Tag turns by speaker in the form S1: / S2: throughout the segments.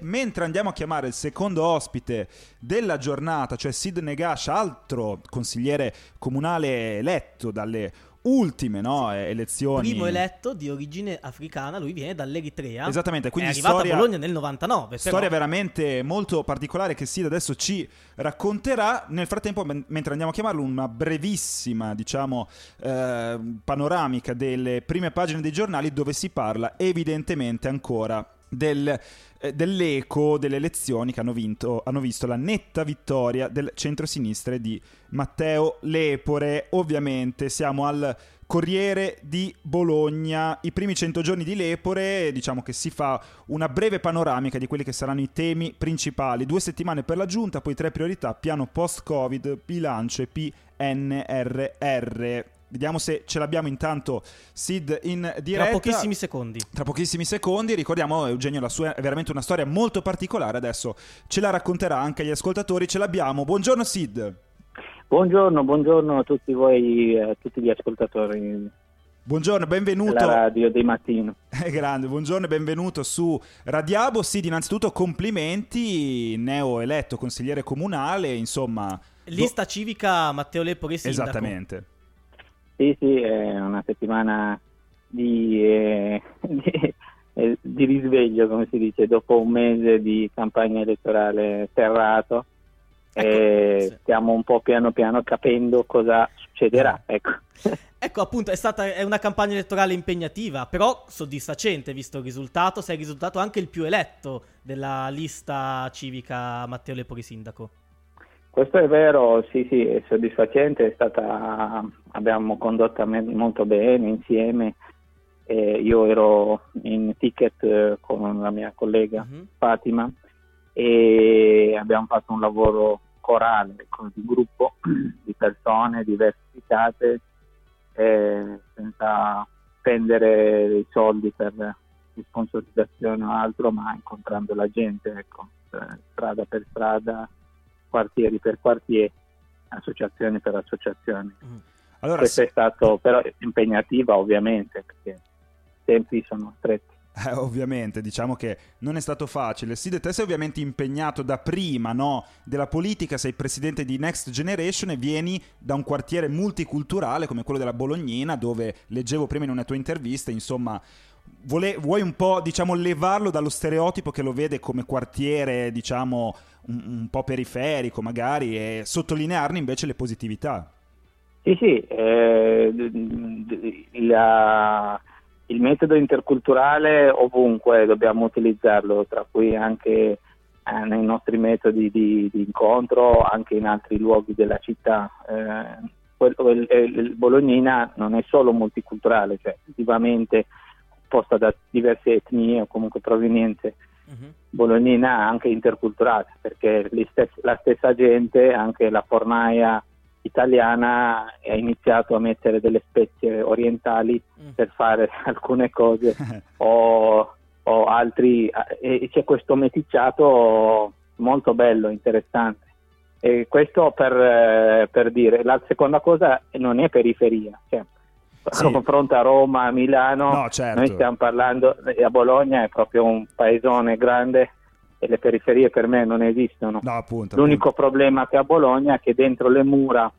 S1: Mentre andiamo a chiamare il secondo ospite della giornata, cioè Sid Negash, altro consigliere comunale eletto dalle ultime no, elezioni.
S2: Primo eletto di origine africana, lui viene dall'Eritrea.
S1: Esattamente, quindi
S2: è arrivato
S1: storia,
S2: a Bologna nel 99.
S1: Storia
S2: però.
S1: veramente molto particolare che Sid adesso ci racconterà. Nel frattempo, men- mentre andiamo a chiamarlo, una brevissima, diciamo, eh, panoramica delle prime pagine dei giornali dove si parla evidentemente ancora del eh, dell'eco delle elezioni che hanno, vinto, hanno visto la netta vittoria del centro-sinistra di Matteo Lepore. Ovviamente siamo al Corriere di Bologna, i primi 100 giorni di Lepore, diciamo che si fa una breve panoramica di quelli che saranno i temi principali. Due settimane per la giunta, poi tre priorità, piano post-Covid, bilancio e PNRR. Vediamo se ce l'abbiamo intanto Sid in diretta.
S2: Tra pochissimi secondi.
S1: Tra pochissimi secondi, ricordiamo Eugenio, la sua è veramente una storia molto particolare, adesso ce la racconterà anche agli ascoltatori, ce l'abbiamo. Buongiorno Sid.
S3: Buongiorno, buongiorno a tutti voi, a tutti gli ascoltatori.
S1: Buongiorno, benvenuto.
S3: La radio dei mattino.
S1: È grande, buongiorno e benvenuto su Radiabo. Sid, innanzitutto complimenti, neo eletto consigliere comunale, insomma...
S2: Lista do... civica Matteo Lepore Sindaco.
S1: Esattamente.
S3: Sì, sì, è una settimana di, eh, di, eh, di, risveglio, come si dice, dopo un mese di campagna elettorale serrato. Ecco, sì. stiamo un po' piano piano capendo cosa succederà. Ecco.
S2: Ecco, appunto, è stata è una campagna elettorale impegnativa, però soddisfacente visto il risultato. Sei risultato anche il più eletto della lista civica Matteo Lepori Sindaco.
S3: Questo è vero, sì, sì, è soddisfacente, è stata, abbiamo condotto molto bene insieme. Eh, io ero in ticket eh, con la mia collega uh-huh. Fatima e abbiamo fatto un lavoro corale il gruppo di persone diversificate eh, senza spendere dei soldi per sponsorizzazione o altro, ma incontrando la gente, ecco, strada per strada quartieri per quartieri, associazioni per associazioni. Mm. Allora, Questo sì. è stato però impegnativa ovviamente perché i tempi sono stretti.
S1: Eh, ovviamente, diciamo che non è stato facile. Side, te sei ovviamente impegnato da prima no, della politica, sei presidente di Next Generation e vieni da un quartiere multiculturale come quello della Bolognina, dove leggevo prima in una tua intervista, insomma, Vole, vuoi un po' diciamo levarlo dallo stereotipo che lo vede come quartiere diciamo un, un po' periferico magari e sottolinearne invece le positività?
S3: Sì sì eh, la, il metodo interculturale ovunque dobbiamo utilizzarlo tra cui anche eh, nei nostri metodi di, di, incontro anche in altri luoghi della città. Eh, il, il Bolognina non è solo multiculturale cioè effettivamente composta da diverse etnie o comunque provenienze uh-huh. bolognina anche interculturale, perché stessi, la stessa gente, anche la fornaia italiana, ha iniziato a mettere delle spezie orientali uh-huh. per fare alcune cose o, o, altri, e c'è questo meticciato molto bello, interessante. E questo per, per dire, la seconda cosa non è periferia, cioè, sì. confronto a Roma, a Milano,
S1: no, certo.
S3: noi stiamo parlando, a Bologna è proprio un paesone grande e le periferie per me non esistono.
S1: No, appunto,
S3: L'unico
S1: appunto.
S3: problema che a Bologna è che dentro le mura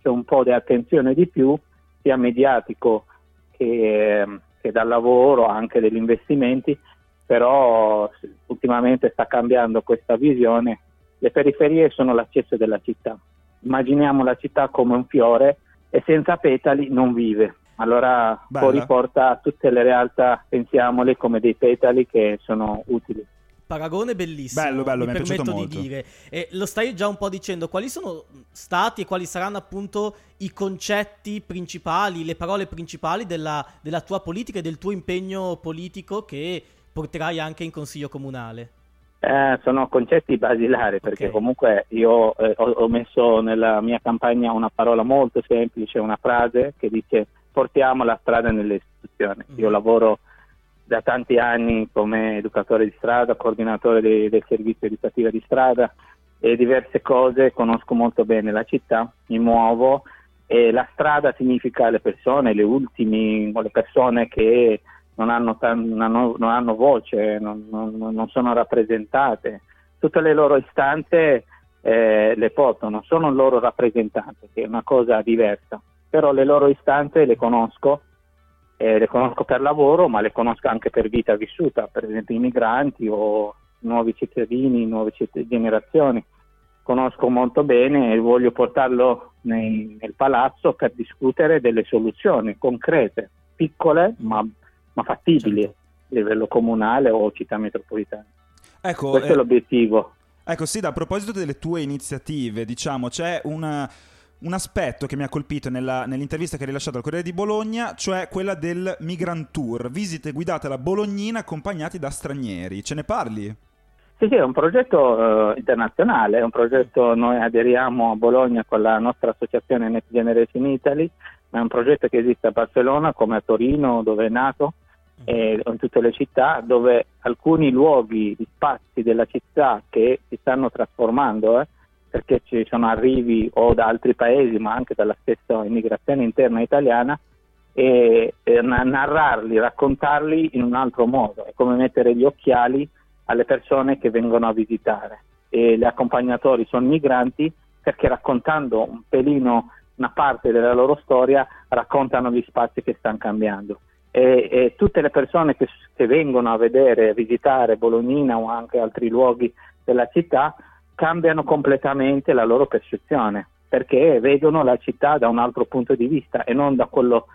S3: c'è un po' di attenzione di più, sia mediatico che, che dal lavoro, anche degli investimenti, però ultimamente sta cambiando questa visione. Le periferie sono l'accesso della città. Immaginiamo la città come un fiore e senza petali non vive. Allora Bella. poi riporta tutte le realtà, pensiamole come dei petali che sono utili.
S2: Paragone bellissimo,
S1: bello, bello, mi,
S2: mi permetto
S1: di
S2: molto. dire. E lo stai già un po' dicendo, quali sono stati e quali saranno appunto i concetti principali, le parole principali della, della tua politica e del tuo impegno politico che porterai anche in consiglio comunale?
S3: Eh, sono concetti basilari perché okay. comunque io eh, ho, ho, messo nella mia campagna una parola molto semplice, una frase che dice portiamo la strada nelle istituzioni. Mm. Io lavoro da tanti anni come educatore di strada, coordinatore de- del servizio educativo di strada e diverse cose, conosco molto bene la città, mi muovo e la strada significa le persone, le ultime, le persone che non hanno, non hanno, non hanno voce, non, non, sono rappresentate. Tutte le loro istanze eh, le portano, sono loro rappresentanti, che è una cosa diversa, però le loro istanze le conosco, eh, le conosco per lavoro, ma le conosco anche per vita vissuta, per esempio i migranti o nuovi cittadini, nuove citt- generazioni. Conosco molto bene e voglio portarlo nei, nel palazzo per discutere delle soluzioni concrete, piccole ma, ma fattibili certo. a livello comunale o città metropolitana. Ecco, Questo eh, è l'obiettivo.
S1: Ecco, sì, a proposito delle tue iniziative, diciamo, c'è una, un aspetto che mi ha colpito nella, nell'intervista che hai rilasciato al Corriere di Bologna, cioè quella del Migrant Tour, visite guidate alla Bolognina accompagnati da stranieri. Ce ne parli?
S3: Sì, sì, è un progetto uh, internazionale, è un progetto, noi aderiamo a Bologna con la nostra associazione Next Generation Italy, ma è un progetto che esiste a Barcellona come a Torino dove è nato e in tutte le città dove alcuni luoghi, spazi della città che si stanno trasformando, eh, perché ci sono arrivi o da altri paesi ma anche dalla stessa immigrazione interna italiana, e, e narrarli, raccontarli in un altro modo, è come mettere gli occhiali alle persone che vengono a visitare. E gli accompagnatori sono migranti perché raccontando un pelino una parte della loro storia raccontano gli spazi che stanno cambiando. E, e tutte le persone che, che vengono a vedere, a visitare Bolognina o anche altri luoghi della città cambiano completamente la loro percezione perché vedono la città da un altro punto di vista e non da quello,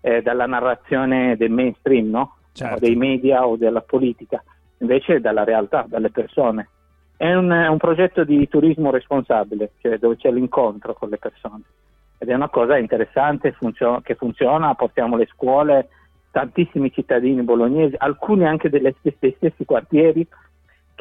S3: eh, dalla narrazione del mainstream, no? certo. dei media o della politica, invece dalla realtà, dalle persone. È un, un progetto di turismo responsabile, cioè dove c'è l'incontro con le persone ed è una cosa interessante funzio- che funziona, portiamo le scuole, tantissimi cittadini bolognesi, alcuni anche delle dei stessi quartieri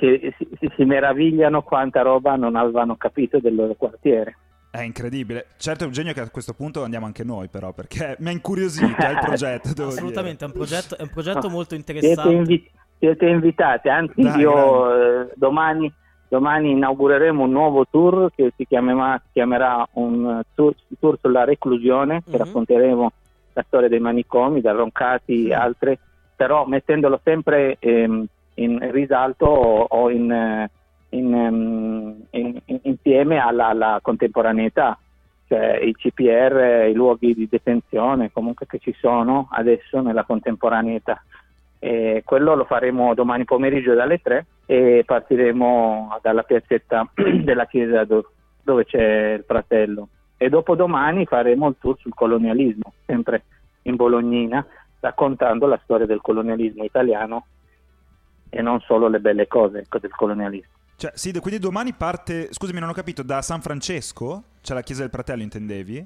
S3: che si, si, meravigliano quanta roba non avevano capito del loro quartiere.
S1: È incredibile. Certo, Eugenio, che a questo punto andiamo anche noi, però, perché mi ha incuriosito il progetto.
S2: Assolutamente, è un progetto, è un progetto no, molto interessante.
S3: Siete, invi- siete invitati, anzi, Dai, io eh, domani, domani, inaugureremo un nuovo tour che si chiamerà, chiamerà un tour, tour sulla reclusione, mm-hmm. che racconteremo la storia dei manicomi, da Roncati e altre, però mettendolo sempre ehm, in risalto o, in, eh, in, ehm, in, insieme alla, alla, contemporaneità, cioè i CPR, i luoghi di detenzione comunque che ci sono adesso nella contemporaneità. E quello lo faremo domani pomeriggio dalle 3 e partiremo dalla piazzetta della chiesa dove c'è il fratello e dopodomani faremo il tour sul colonialismo, sempre in Bolognina, raccontando la storia del colonialismo italiano e non solo le belle cose ecco, del colonialismo.
S1: Cioè, sì, quindi domani parte, scusami, non ho capito, da San Francesco? Cioè la chiesa del Fratello, intendevi?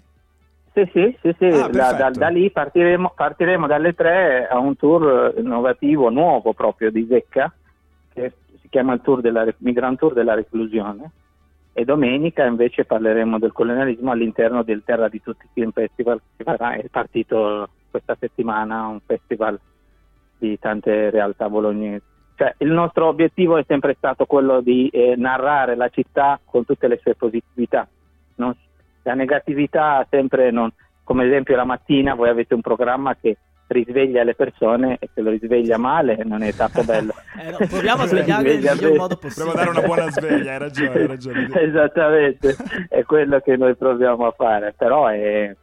S3: Sì, sì, sì, sì. Ah, da, da, da, lì partiremo, partiremo, dalle tre a un tour innovativo, nuovo proprio di Zecca, che si chiama il tour della, Migrant Tour della Reclusione e domenica invece parleremo del colonialismo all'interno del Terra di Tutti Film Festival che farà, è partito questa settimana un festival di tante realtà bolognesi. Cioè, il nostro obiettivo è sempre stato quello di eh, narrare la città con tutte le sue positività. Non, la negatività sempre non, come esempio la mattina voi avete un programma che risveglia le persone e se lo risveglia male non è tanto bello.
S2: eh no, proviamo a svegliare nel miglior modo possibile.
S1: Proviamo a dare una buona sveglia, hai ragione, hai ragione.
S3: Esattamente, è quello che noi proviamo a fare, però è,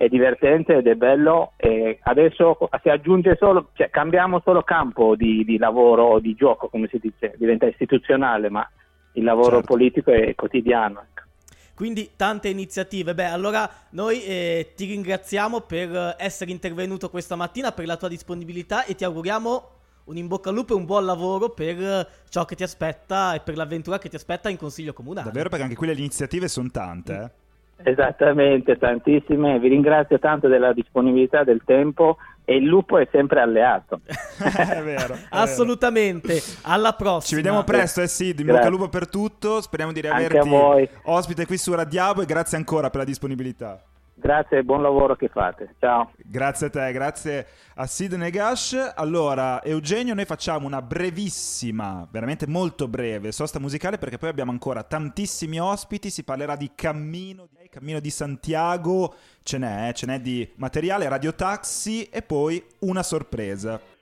S3: è divertente ed è bello e adesso si aggiunge solo, cioè cambiamo solo campo di, di lavoro o di gioco, come si dice, diventa istituzionale, ma il lavoro certo. politico è quotidiano. Ecco.
S2: Quindi tante iniziative. Beh, allora noi eh, ti ringraziamo per essere intervenuto questa mattina, per la tua disponibilità e ti auguriamo un in bocca al lupo e un buon lavoro per ciò che ti aspetta e per l'avventura che ti aspetta in Consiglio Comunale.
S1: Davvero perché anche qui le iniziative sono tante. Eh?
S3: Esattamente, tantissime. Vi ringrazio tanto della disponibilità del tempo e il lupo è sempre alleato.
S1: è vero. È
S2: Assolutamente.
S1: Vero.
S2: Alla prossima.
S1: Ci vediamo presto, eh sì, in bocca al lupo per tutto. Speriamo di riaverti ospite qui su Radiabo e grazie ancora per la disponibilità.
S3: Grazie e buon lavoro che fate. Ciao.
S1: Grazie a te, grazie a Sid Negash. Allora, Eugenio, noi facciamo una brevissima, veramente molto breve sosta musicale perché poi abbiamo ancora tantissimi ospiti. Si parlerà di Cammino, Cammino di Santiago, ce n'è, eh? ce n'è di materiale, radiotaxi e poi una sorpresa.